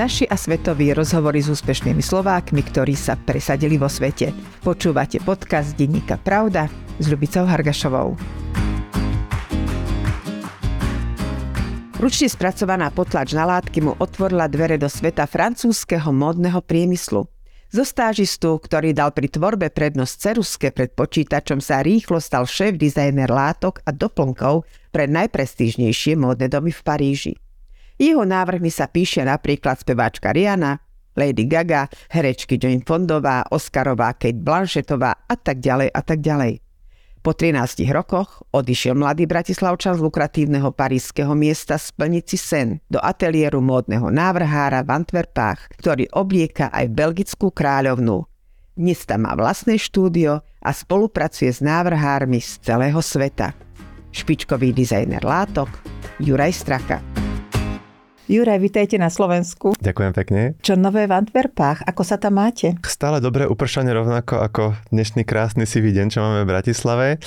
Naši a svetoví rozhovory s úspešnými Slovákmi, ktorí sa presadili vo svete. Počúvate podcast Denníka Pravda s Ľubicou Hargašovou. Ručne spracovaná potlač na látky mu otvorila dvere do sveta francúzského módneho priemyslu. Zo stážistu, ktorý dal pri tvorbe prednosť ceruske pred počítačom, sa rýchlo stal šéf dizajner látok a doplnkov pre najprestížnejšie módne domy v Paríži. Jeho návrhmi sa píše napríklad speváčka Rihanna, Lady Gaga, herečky Jane Fondová, Oscarová, Kate Blanchettová a tak ďalej a tak ďalej. Po 13 rokoch odišiel mladý Bratislavčan z lukratívneho parískeho miesta splniť si sen do ateliéru módneho návrhára v Antwerpách, ktorý oblieka aj belgickú kráľovnú. Dnes tam má vlastné štúdio a spolupracuje s návrhármi z celého sveta. Špičkový dizajner látok Juraj Straka. Juraj, vitajte na Slovensku. Ďakujem pekne. Čo nové v Antwerpách? Ako sa tam máte? Stále dobre upršanie rovnako ako dnešný krásny sivý deň, čo máme v Bratislave.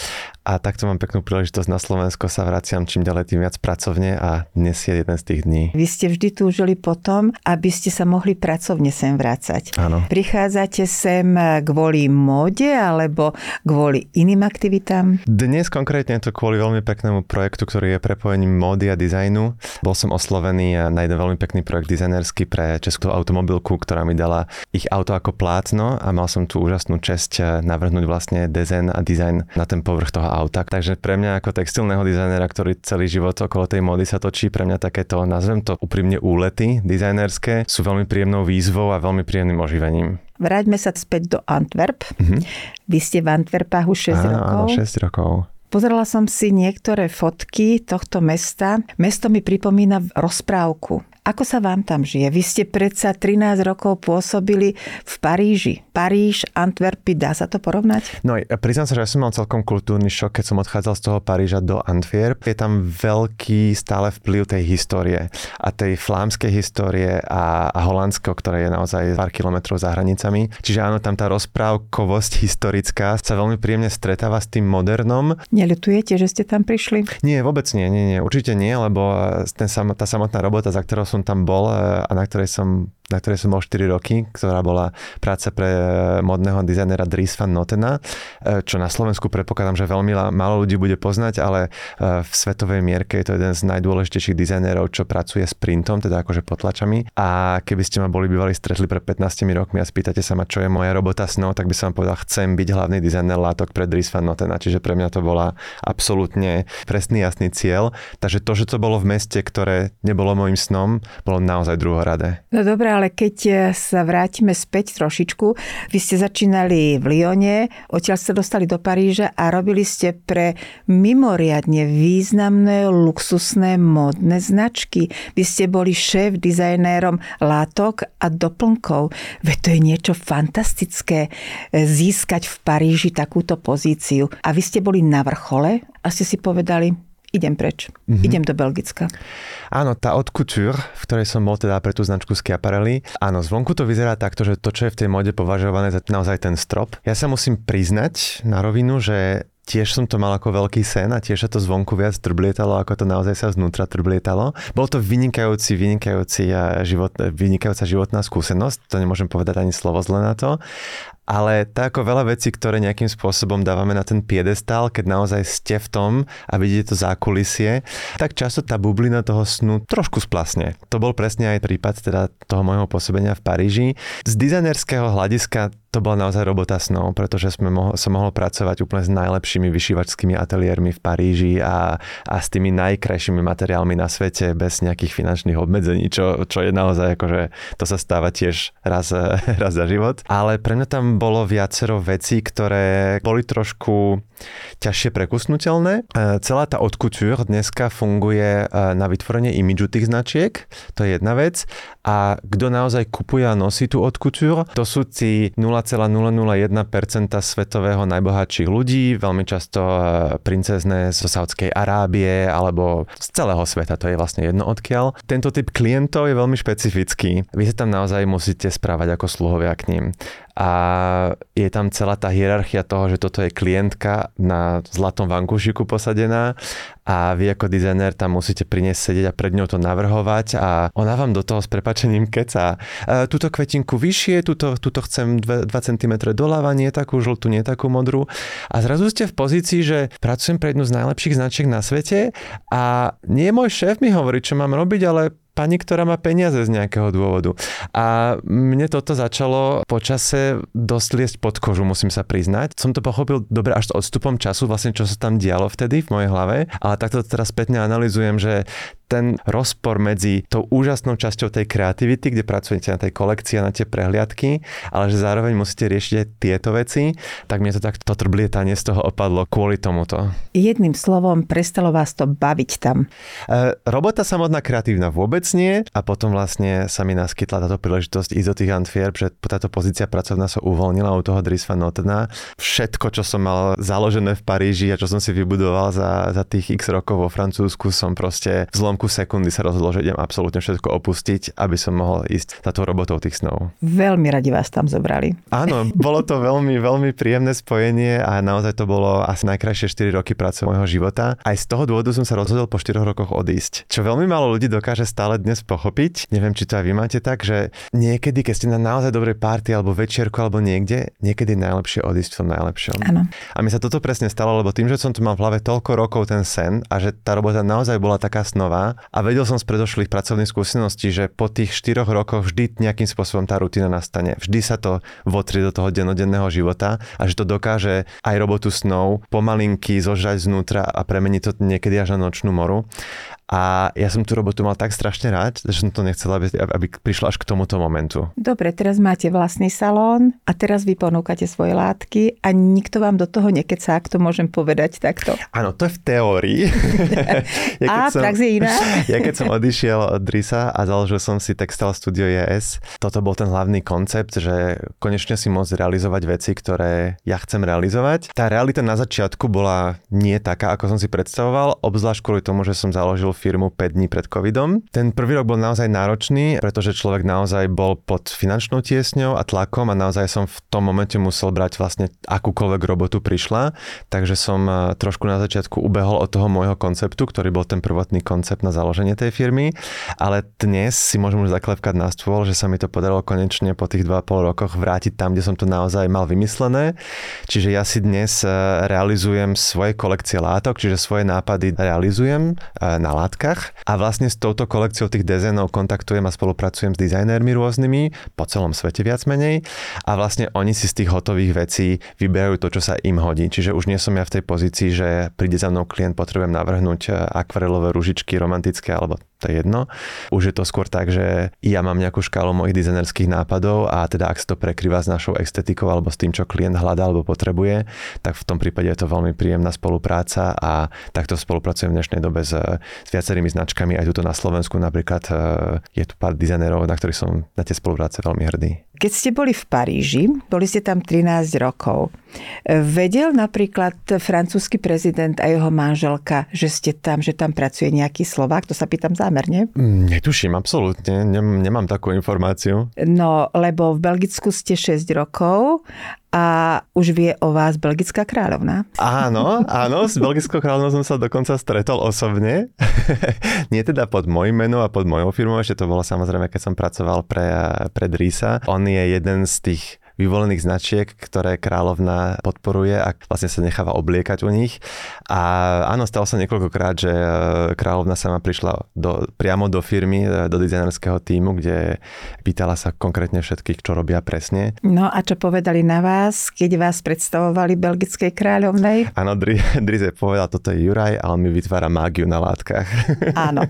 A takto mám peknú príležitosť na Slovensko sa vraciam čím ďalej tým viac pracovne a dnes je jeden z tých dní. Vy ste vždy túžili potom, aby ste sa mohli pracovne sem vrácať. Áno. Prichádzate sem kvôli móde alebo kvôli iným aktivitám? Dnes konkrétne to kvôli veľmi peknému projektu, ktorý je prepojením módy a dizajnu. Bol som oslovený na jeden veľmi pekný projekt dizajnerský pre českú automobilku, ktorá mi dala ich auto ako plátno a mal som tu úžasnú česť navrhnúť vlastne dizajn a dizajn na ten povrch toho auta. Takže pre mňa ako textilného dizajnera, ktorý celý život okolo tej módy sa točí, pre mňa takéto, nazvem to úprimne úlety dizajnerské, sú veľmi príjemnou výzvou a veľmi príjemným oživením. Vráťme sa späť do Antwerp. Mm-hmm. Vy ste v Antwerpách už 6 áno, rokov. Áno, 6 rokov. Pozerala som si niektoré fotky tohto mesta. Mesto mi pripomína rozprávku. Ako sa vám tam žije? Vy ste predsa 13 rokov pôsobili v Paríži. Paríž, Antwerpy, dá sa to porovnať? No, ja priznám sa, že ja som mal celkom kultúrny šok, keď som odchádzal z toho Paríža do Antwerp. Je tam veľký stále vplyv tej histórie a tej flámskej histórie a, a holandského, ktoré je naozaj pár kilometrov za hranicami. Čiže áno, tam tá rozprávkovosť historická sa veľmi príjemne stretáva s tým modernom. Neľutujete, že ste tam prišli? Nie, vôbec nie, nie, nie, určite nie, lebo ten, tá samotná robota, za ktorou som tam bol e, a na ktorej som na ktorej som bol 4 roky, ktorá bola práca pre e, modného dizajnera Dries van Notena, e, čo na Slovensku predpokladám, že veľmi málo ľudí bude poznať, ale v svetovej mierke je to jeden z najdôležitejších dizajnerov, čo pracuje s printom, teda akože potlačami. A keby ste ma boli bývali stretli pred 15 rokmi a spýtate sa ma, čo je moja robota snov, tak by som vám povedal, chcem byť hlavný dizajner látok pre Dries van Notena, čiže pre mňa to bola absolútne presný jasný cieľ. Takže to, že to bolo v meste, ktoré nebolo môjim snom, bolo naozaj druhoradé. No dobré, ale keď e, sa vrátime späť trošičku, vy ste začínali v Lyone, odtiaľ ste dostali do Paríža a robili ste pre mimoriadne významné luxusné modné značky. Vy ste boli šéf dizajnérom látok a doplnkov. Veď to je niečo fantastické e, získať v Paríži takúto pozíciu. A vy ste boli na vrchole a ste si povedali, idem preč, mm-hmm. idem do Belgicka. Áno, tá od couture, v ktorej som bol teda pre tú značku Schiaparelli, áno, zvonku to vyzerá takto, že to, čo je v tej mode považované za naozaj ten strop. Ja sa musím priznať na rovinu, že Tiež som to mal ako veľký sen a tiež sa to zvonku viac trblietalo, ako to naozaj sa znútra trblietalo. Bol to vynikajúci, vynikajúci život, vynikajúca životná skúsenosť, to nemôžem povedať ani slovo zle na to, ale tak ako veľa vecí, ktoré nejakým spôsobom dávame na ten piedestal, keď naozaj ste v tom a vidíte to zákulisie, tak často tá bublina toho snu trošku splasne. To bol presne aj prípad teda toho môjho pôsobenia v Paríži. Z dizajnerského hľadiska to bola naozaj robota snov, pretože sme mohol, som mohol pracovať úplne s najlepšími vyšívačskými ateliérmi v Paríži a, a s tými najkrajšími materiálmi na svete bez nejakých finančných obmedzení, čo, čo je naozaj akože to sa stáva tiež raz, raz za život. Ale pre mňa tam bolo viacero vecí, ktoré boli trošku ťažšie prekusnutelné. E, celá tá haute couture dneska funguje e, na vytvorenie imidžu tých značiek, to je jedna vec. A kto naozaj kupuje a nosí tú haute couture, to sú tí 0,001% svetového najbohatších ľudí, veľmi často e, princezné zo Saudskej Arábie alebo z celého sveta, to je vlastne jedno odkiaľ. Tento typ klientov je veľmi špecifický. Vy sa tam naozaj musíte správať ako sluhovia k ním. A je tam celá tá hierarchia toho, že toto je klientka na zlatom vankúšiku posadená a vy ako dizajner tam musíte priniesť sedieť a pred ňou to navrhovať a ona vám do toho s prepačením keca. E, túto kvetinku vyššie, túto, túto chcem 2, 2 cm doľava, nie takú žltú, nie takú modrú. A zrazu ste v pozícii, že pracujem pre jednu z najlepších značiek na svete a nie môj šéf mi hovorí, čo mám robiť, ale pani, ktorá má peniaze z nejakého dôvodu. A mne toto začalo počase dosť liesť pod kožu, musím sa priznať. Som to pochopil dobre až s odstupom času, vlastne čo sa tam dialo vtedy v mojej hlave, ale takto teraz spätne analizujem, že ten rozpor medzi tou úžasnou časťou tej kreativity, kde pracujete na tej kolekcii a na tie prehliadky, ale že zároveň musíte riešiť aj tieto veci, tak mne to tak to trblietanie z toho opadlo kvôli tomuto. Jedným slovom, prestalo vás to baviť tam? E, robota samotná kreatívna vôbec nie a potom vlastne sa mi naskytla táto príležitosť ísť do tých Antwerp, že táto pozícia pracovná sa uvoľnila u toho Dries van Notena. Všetko, čo som mal založené v Paríži a čo som si vybudoval za, za tých x rokov vo Francúzsku, som proste v zlomku sekundy sa rozhodol, že idem absolútne všetko opustiť, aby som mohol ísť za tou robotou tých snov. Veľmi radi vás tam zobrali. Áno, bolo to veľmi, veľmi príjemné spojenie a naozaj to bolo asi najkrajšie 4 roky práce môjho života. Aj z toho dôvodu som sa rozhodol po 4 rokoch odísť. Čo veľmi málo ľudí dokáže stále dnes pochopiť. Neviem, či to aj vy máte tak, že niekedy, keď ste na naozaj dobrej party alebo večierku alebo niekde, niekedy je najlepšie odísť v tom najlepšom. Áno. A mi sa toto presne stalo, lebo tým, že som tu mal v hlave toľko rokov ten sen a že tá robota naozaj bola taká snová a vedel som z predošlých pracovných skúseností, že po tých 4 rokoch vždy nejakým spôsobom tá rutina nastane. Vždy sa to votrie do toho dennodenného života a že to dokáže aj robotu snov pomalinky zožať znútra a premeniť to niekedy až na nočnú moru. A ja som tú robotu mal tak strašne rád, že som to nechcela, aby, aby prišla až k tomuto momentu. Dobre, teraz máte vlastný salón a teraz vy ponúkate svoje látky a nikto vám do toho nekecá, ak to môžem povedať takto. Áno, to je v teórii. ja, a som, prax je iná. ja keď som odišiel od Drisa a založil som si Textile Studio JS, toto bol ten hlavný koncept, že konečne si môcť realizovať veci, ktoré ja chcem realizovať. Tá realita na začiatku bola nie taká, ako som si predstavoval, obzvlášť kvôli tomu, že som založil firmu 5 dní pred covidom. Ten prvý rok bol naozaj náročný, pretože človek naozaj bol pod finančnou tiesňou a tlakom a naozaj som v tom momente musel brať vlastne akúkoľvek robotu prišla, takže som eh, trošku na začiatku ubehol od toho môjho konceptu, ktorý bol ten prvotný koncept na založenie tej firmy, ale dnes si môžem už zaklepkať na stôl, že sa mi to podarilo konečne po tých 2,5 rokoch vrátiť tam, kde som to naozaj mal vymyslené. Čiže ja si dnes eh, realizujem svoje kolekcie látok, čiže svoje nápady realizujem eh, na látkach a vlastne s touto kolekciou tých dizajnov kontaktujem a spolupracujem s dizajnérmi rôznymi po celom svete viac menej a vlastne oni si z tých hotových vecí vyberajú to, čo sa im hodí. Čiže už nie som ja v tej pozícii, že príde za mnou klient, potrebujem navrhnúť eh, akvarelové ružičky romantické alebo to je jedno. Už je to skôr tak, že ja mám nejakú škálu mojich dizajnerských nápadov a teda ak sa to prekrýva s našou estetikou alebo s tým, čo klient hľadá alebo potrebuje, tak v tom prípade je to veľmi príjemná spolupráca a takto spolupracujem v dnešnej dobe s, s viacerými značkami aj tuto na Slovensku. Napríklad e, je tu pár dizajnerov, na ktorých som na tie spolupráce veľmi hrdý. Keď ste boli v Paríži, boli ste tam 13 rokov. Vedel napríklad francúzsky prezident a jeho manželka, že ste tam, že tam pracuje nejaký Slovák? To sa pýtam zámerne. Netuším, absolútne. Nem, nemám takú informáciu. No, lebo v Belgicku ste 6 rokov a už vie o vás belgická kráľovna. Áno, áno, s belgickou kráľovnou som sa dokonca stretol osobne. Nie teda pod mojim menom a pod mojou firmou, ešte to bolo samozrejme, keď som pracoval pre, pre Drisa. On je jeden z tých vyvolených značiek, ktoré kráľovna podporuje a vlastne sa necháva obliekať u nich. A áno, stalo sa niekoľkokrát, že e, kráľovna sama prišla do, priamo do firmy, e, do dizajnerského týmu, kde pýtala sa konkrétne všetkých, čo robia presne. No a čo povedali na vás, keď vás predstavovali belgickej kráľovnej? Áno, Drize povedal, toto je Juraj a on mi vytvára mágiu na látkach. Áno,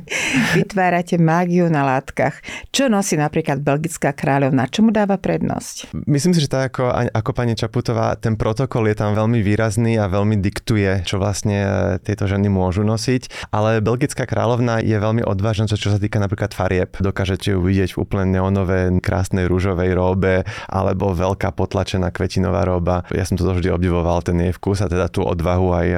vytvárate mágiu na látkach. Čo nosí napríklad belgická kráľovna? Čomu dáva prednosť? Myslím Myslím si, že tak ako, ako pani Čaputová, ten protokol je tam veľmi výrazný a veľmi diktuje, čo vlastne e, tieto ženy môžu nosiť. Ale belgická kráľovna je veľmi odvážna, čo, čo sa týka napríklad farieb. Dokážete ju vidieť v úplne neonové, krásnej rúžovej róbe alebo veľká potlačená kvetinová róba. Ja som to vždy obdivoval, ten jej vkus a teda tú odvahu aj e,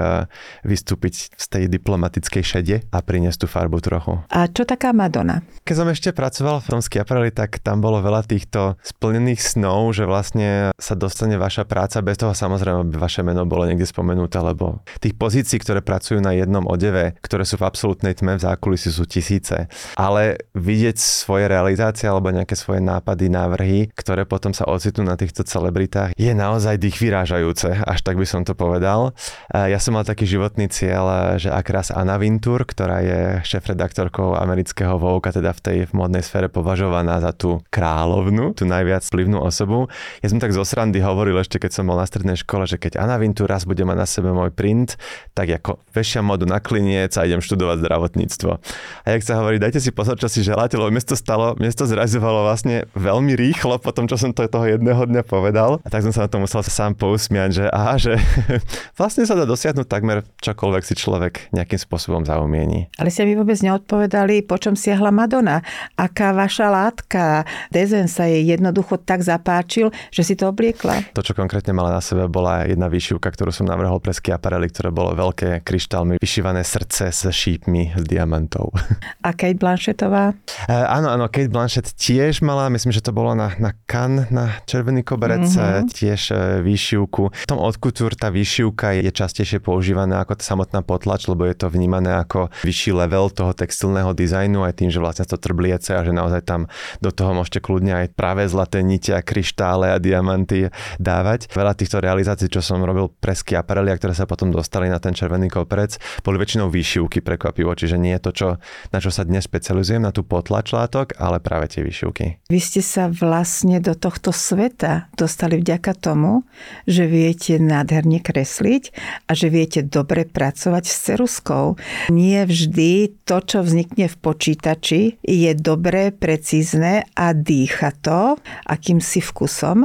vystúpiť z tej diplomatickej šede a priniesť tú farbu trochu. A čo taká Madonna? Keď som ešte pracoval v tom Schiaparelli, tak tam bolo veľa týchto splnených snov, že vlastne vlastne sa dostane vaša práca, bez toho samozrejme by vaše meno bolo niekde spomenuté, lebo tých pozícií, ktoré pracujú na jednom odeve, ktoré sú v absolútnej tme v zákulisí sú tisíce. Ale vidieť svoje realizácie alebo nejaké svoje nápady, návrhy, ktoré potom sa ocitnú na týchto celebritách, je naozaj dých vyrážajúce, až tak by som to povedal. Ja som mal taký životný cieľ, že ak raz Anna Vintur, ktorá je šéf-redaktorkou amerického Vogue, teda v tej modnej sfére považovaná za tú kráľovnu, tú najviac vplyvnú osobu. Ja som tak zo srandy hovoril ešte, keď som bol na strednej škole, že keď Anna Vintur raz bude mať na sebe môj print, tak ako vešiam modu na kliniec a idem študovať zdravotníctvo. A jak sa hovorí, dajte si pozor, čo si želáte, lebo miesto stalo, miesto zrazovalo vlastne veľmi rýchlo po tom, čo som to toho jedného dňa povedal. A tak som sa na to musel sám pousmiať, že aha, že vlastne sa dá dosiahnuť takmer čokoľvek si človek nejakým spôsobom zaumieni. Ale ste mi vôbec neodpovedali, po čom siahla Madonna. Aká vaša látka, dezen sa jej jednoducho tak zapáčil, že si to obliekla? To, čo konkrétne mala na sebe, bola jedna vyšivka, ktorú som navrhol pre Schiaparelli, ktoré bolo veľké kryštálmi vyšívané srdce s šípmi z diamantov. A Kate Blanchettová? Uh, áno, áno, Kate Blanchett tiež mala, myslím, že to bolo na, na kan, na červený koberec, mm-hmm. tiež uh, výšivku. V tom od couture tá výšivka je častejšie používaná ako samotná potlač, lebo je to vnímané ako vyšší level toho textilného dizajnu aj tým, že vlastne to trbliece a že naozaj tam do toho môžete kľudne aj práve zlaté nite a kryštále a diamanty dávať. Veľa týchto realizácií, čo som robil pre Schiaparelli, ktoré sa potom dostali na ten červený koberec, boli väčšinou výšivky prekvapivo, čiže nie je to, čo, na čo sa dnes špecializujem, na tú potlač látok, ale práve tie vyšivky. Vy ste sa vlastne do tohto sveta dostali vďaka tomu, že viete nádherne kresliť a že viete dobre pracovať s ceruskou. Nie vždy to, čo vznikne v počítači, je dobré, precízne a dýcha to akýmsi vkusom,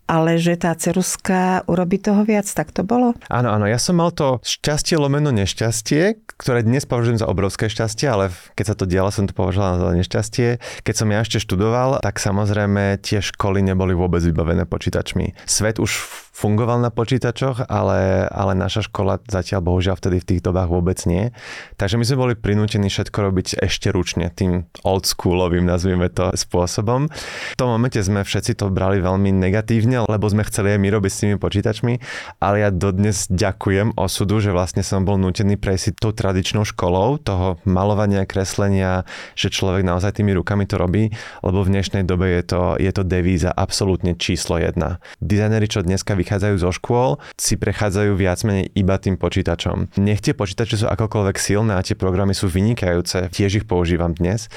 ale že tá ceruska urobí toho viac, tak to bolo? Áno, áno, ja som mal to šťastie lomeno nešťastie, ktoré dnes považujem za obrovské šťastie, ale keď sa to dialo, som to považoval za nešťastie. Keď som ja ešte študoval, tak samozrejme tie školy neboli vôbec vybavené počítačmi. Svet už fungoval na počítačoch, ale, ale naša škola zatiaľ bohužiaľ vtedy v tých dobách vôbec nie. Takže my sme boli prinútení všetko robiť ešte ručne, tým oldschoolovým, nazvime to, spôsobom. V tom momente sme všetci to brali veľmi negatívne, lebo sme chceli aj my robiť s tými počítačmi, ale ja dodnes ďakujem osudu, že vlastne som bol nútený prejsť tou tradičnou školou toho malovania, kreslenia, že človek naozaj tými rukami to robí, lebo v dnešnej dobe je to, je to devíza absolútne číslo jedna. Dizajneri, čo dneska vychádzajú zo škôl, si prechádzajú viac menej iba tým počítačom. Nech tie počítače sú akokoľvek silné a tie programy sú vynikajúce, tiež ich používam dnes.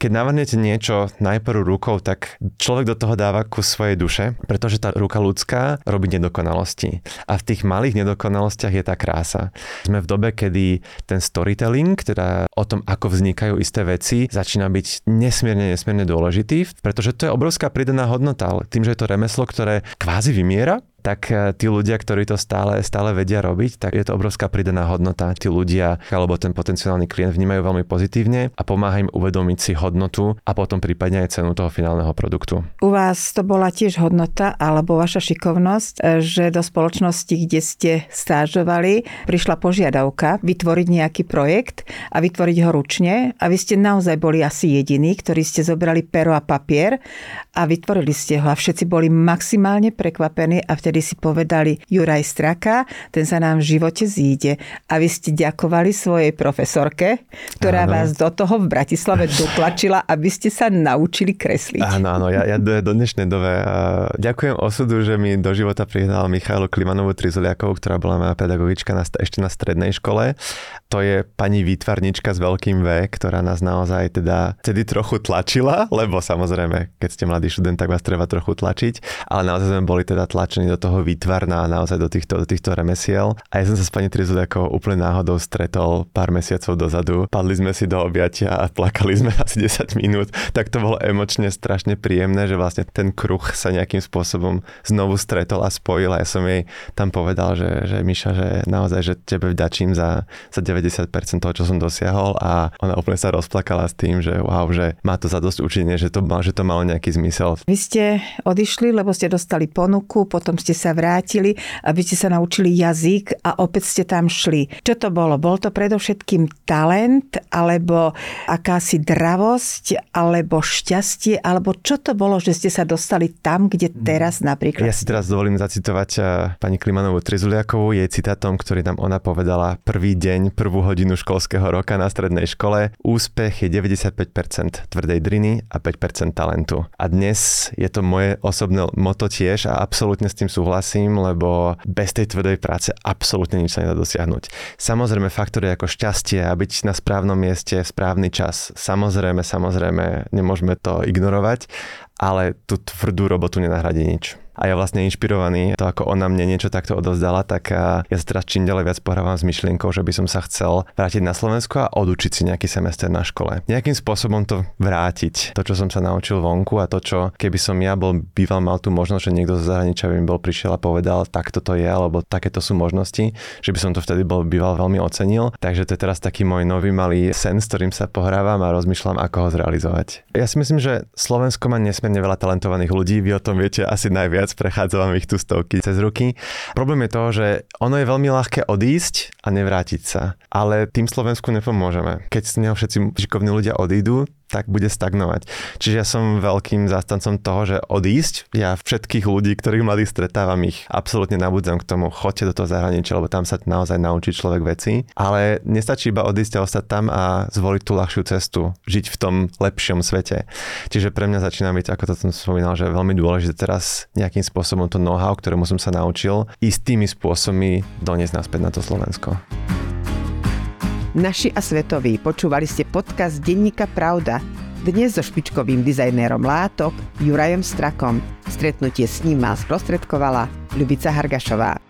Keď navrhnete niečo najprv rukou, tak človek do toho dáva ku svojej duše, pretože tá ruka ľudská robí nedokonalosti. A v tých malých nedokonalostiach je tá krása. Sme v dobe, kedy ten storytelling, teda o tom, ako vznikajú isté veci, začína byť nesmierne, nesmierne dôležitý, pretože to je obrovská pridaná hodnota. Tým, že je to remeslo, ktoré kvázi vymiera, tak eh, tí ľudia, ktorí to stále, stále vedia robiť, tak je to obrovská pridaná hodnota. Tí ľudia alebo ten potenciálny klient vnímajú veľmi pozitívne a pomáha im uvedomiť si hodnotu a potom prípadne aj cenu toho finálneho produktu. U vás to bola tiež hodnota alebo vaša šikovnosť, eh, že do spoločnosti, kde ste stážovali, prišla požiadavka vytvoriť nejaký projekt a vytvoriť ho ručne a vy ste naozaj boli asi jediní, ktorí ste zobrali pero a papier a vytvorili ste ho a všetci boli maximálne prekvapení a vtedy vtedy si povedali Juraj Straka, ten sa nám v živote zíde. A vy ste ďakovali svojej profesorke, ktorá áno. vás do toho v Bratislave dotlačila, aby ste sa naučili kresliť. Áno, áno, ja, ja do, do dnešnej dobe uh, ďakujem osudu, že mi do života prihnal Michailu Klimanovu Trizuliakovú, ktorá bola moja pedagogička na, ešte na strednej škole. To je pani výtvarnička s veľkým V, ktorá nás naozaj teda vtedy trochu tlačila, lebo samozrejme, keď ste mladý študent, tak vás treba trochu tlačiť, ale naozaj sme boli teda tlačení do toho výtvarná naozaj do týchto, do týchto remesiel. A ja som sa s pani Trizuliakou úplne náhodou stretol pár mesiacov dozadu. Padli sme si do objatia a plakali sme asi 10 minút. Tak to bolo emočne strašne príjemné, že vlastne ten kruh sa nejakým spôsobom znovu stretol a spojil. A ja som jej tam povedal, že, že Miša, že naozaj, že tebe vďačím za, za 90% toho, čo som dosiahol a ona úplne sa rozplakala s tým, že wow, že má to za dosť učenie, že to, že to malo nejaký zmysel. Vy ste odišli, lebo ste dostali ponuku, potom ste ste sa vrátili, aby ste sa naučili jazyk a opäť ste tam šli. Čo to bolo? Bol to predovšetkým talent, alebo akási dravosť, alebo šťastie, alebo čo to bolo, že ste sa dostali tam, kde teraz napríklad? Ja si teraz dovolím zacitovať eh, pani Klimanovú Trizuliakovú, jej citátom, ktorý nám ona povedala prvý deň, prvú hodinu školského roka na strednej škole. Úspech je 95% tvrdej driny a 5% talentu. A dnes je to moje osobné moto tiež a absolútne s tým súhlasím, lebo bez tej tvrdej práce absolútne nič sa nedá dosiahnuť. Samozrejme faktory ako šťastie a byť na správnom mieste, správny čas, samozrejme, samozrejme, nemôžeme to ignorovať, ale tú tvrdú robotu nenahradí nič a ja vlastne inšpirovaný to, ako ona mne niečo takto odovzdala, tak ja sa teraz čím ďalej viac pohrávam s myšlienkou, že by som sa chcel vrátiť na Slovensko a odučiť si nejaký semester na škole. Nejakým spôsobom to vrátiť, to, čo som sa naučil vonku a to, čo keby som ja bol býval mal tú možnosť, že niekto zo zahraničia by mi bol prišiel a povedal, takto to je, alebo takéto sú možnosti, že by som to vtedy bol býval veľmi ocenil. Takže to je teraz taký môj nový malý sen, s ktorým sa pohrávam a rozmýšľam, ako ho zrealizovať. Ja si myslím, že Slovensko má nesmierne veľa talentovaných ľudí, vy o tom viete asi najviac viac, prechádzam ich tu stovky cez ruky. Problém je to, že ono je veľmi ľahké odísť a nevrátiť sa. Ale tým Slovensku nepomôžeme. Keď z neho všetci šikovní ľudia odídu, tak bude stagnovať. Čiže ja som veľkým zástancom toho, že odísť, ja všetkých ľudí, ktorých mladých stretávam, ich absolútne nabudzam k tomu, choďte do toho zahraničia, lebo tam sa naozaj naučí človek veci. Ale nestačí iba odísť a ostať tam a zvoliť tú ľahšiu cestu, žiť v tom lepšom svete. Čiže pre mňa začína byť, ako to som spomínal, že veľmi dôležité teraz nejakým spôsobom to know-how, ktorému som sa naučil, istými spôsobmi doniesť naspäť na to Slovensko. Naši a svetoví, počúvali ste podcast Denníka Pravda. Dnes so špičkovým dizajnérom látok Jurajom Strakom. Stretnutie s ním má sprostredkovala Ľubica Hargašová.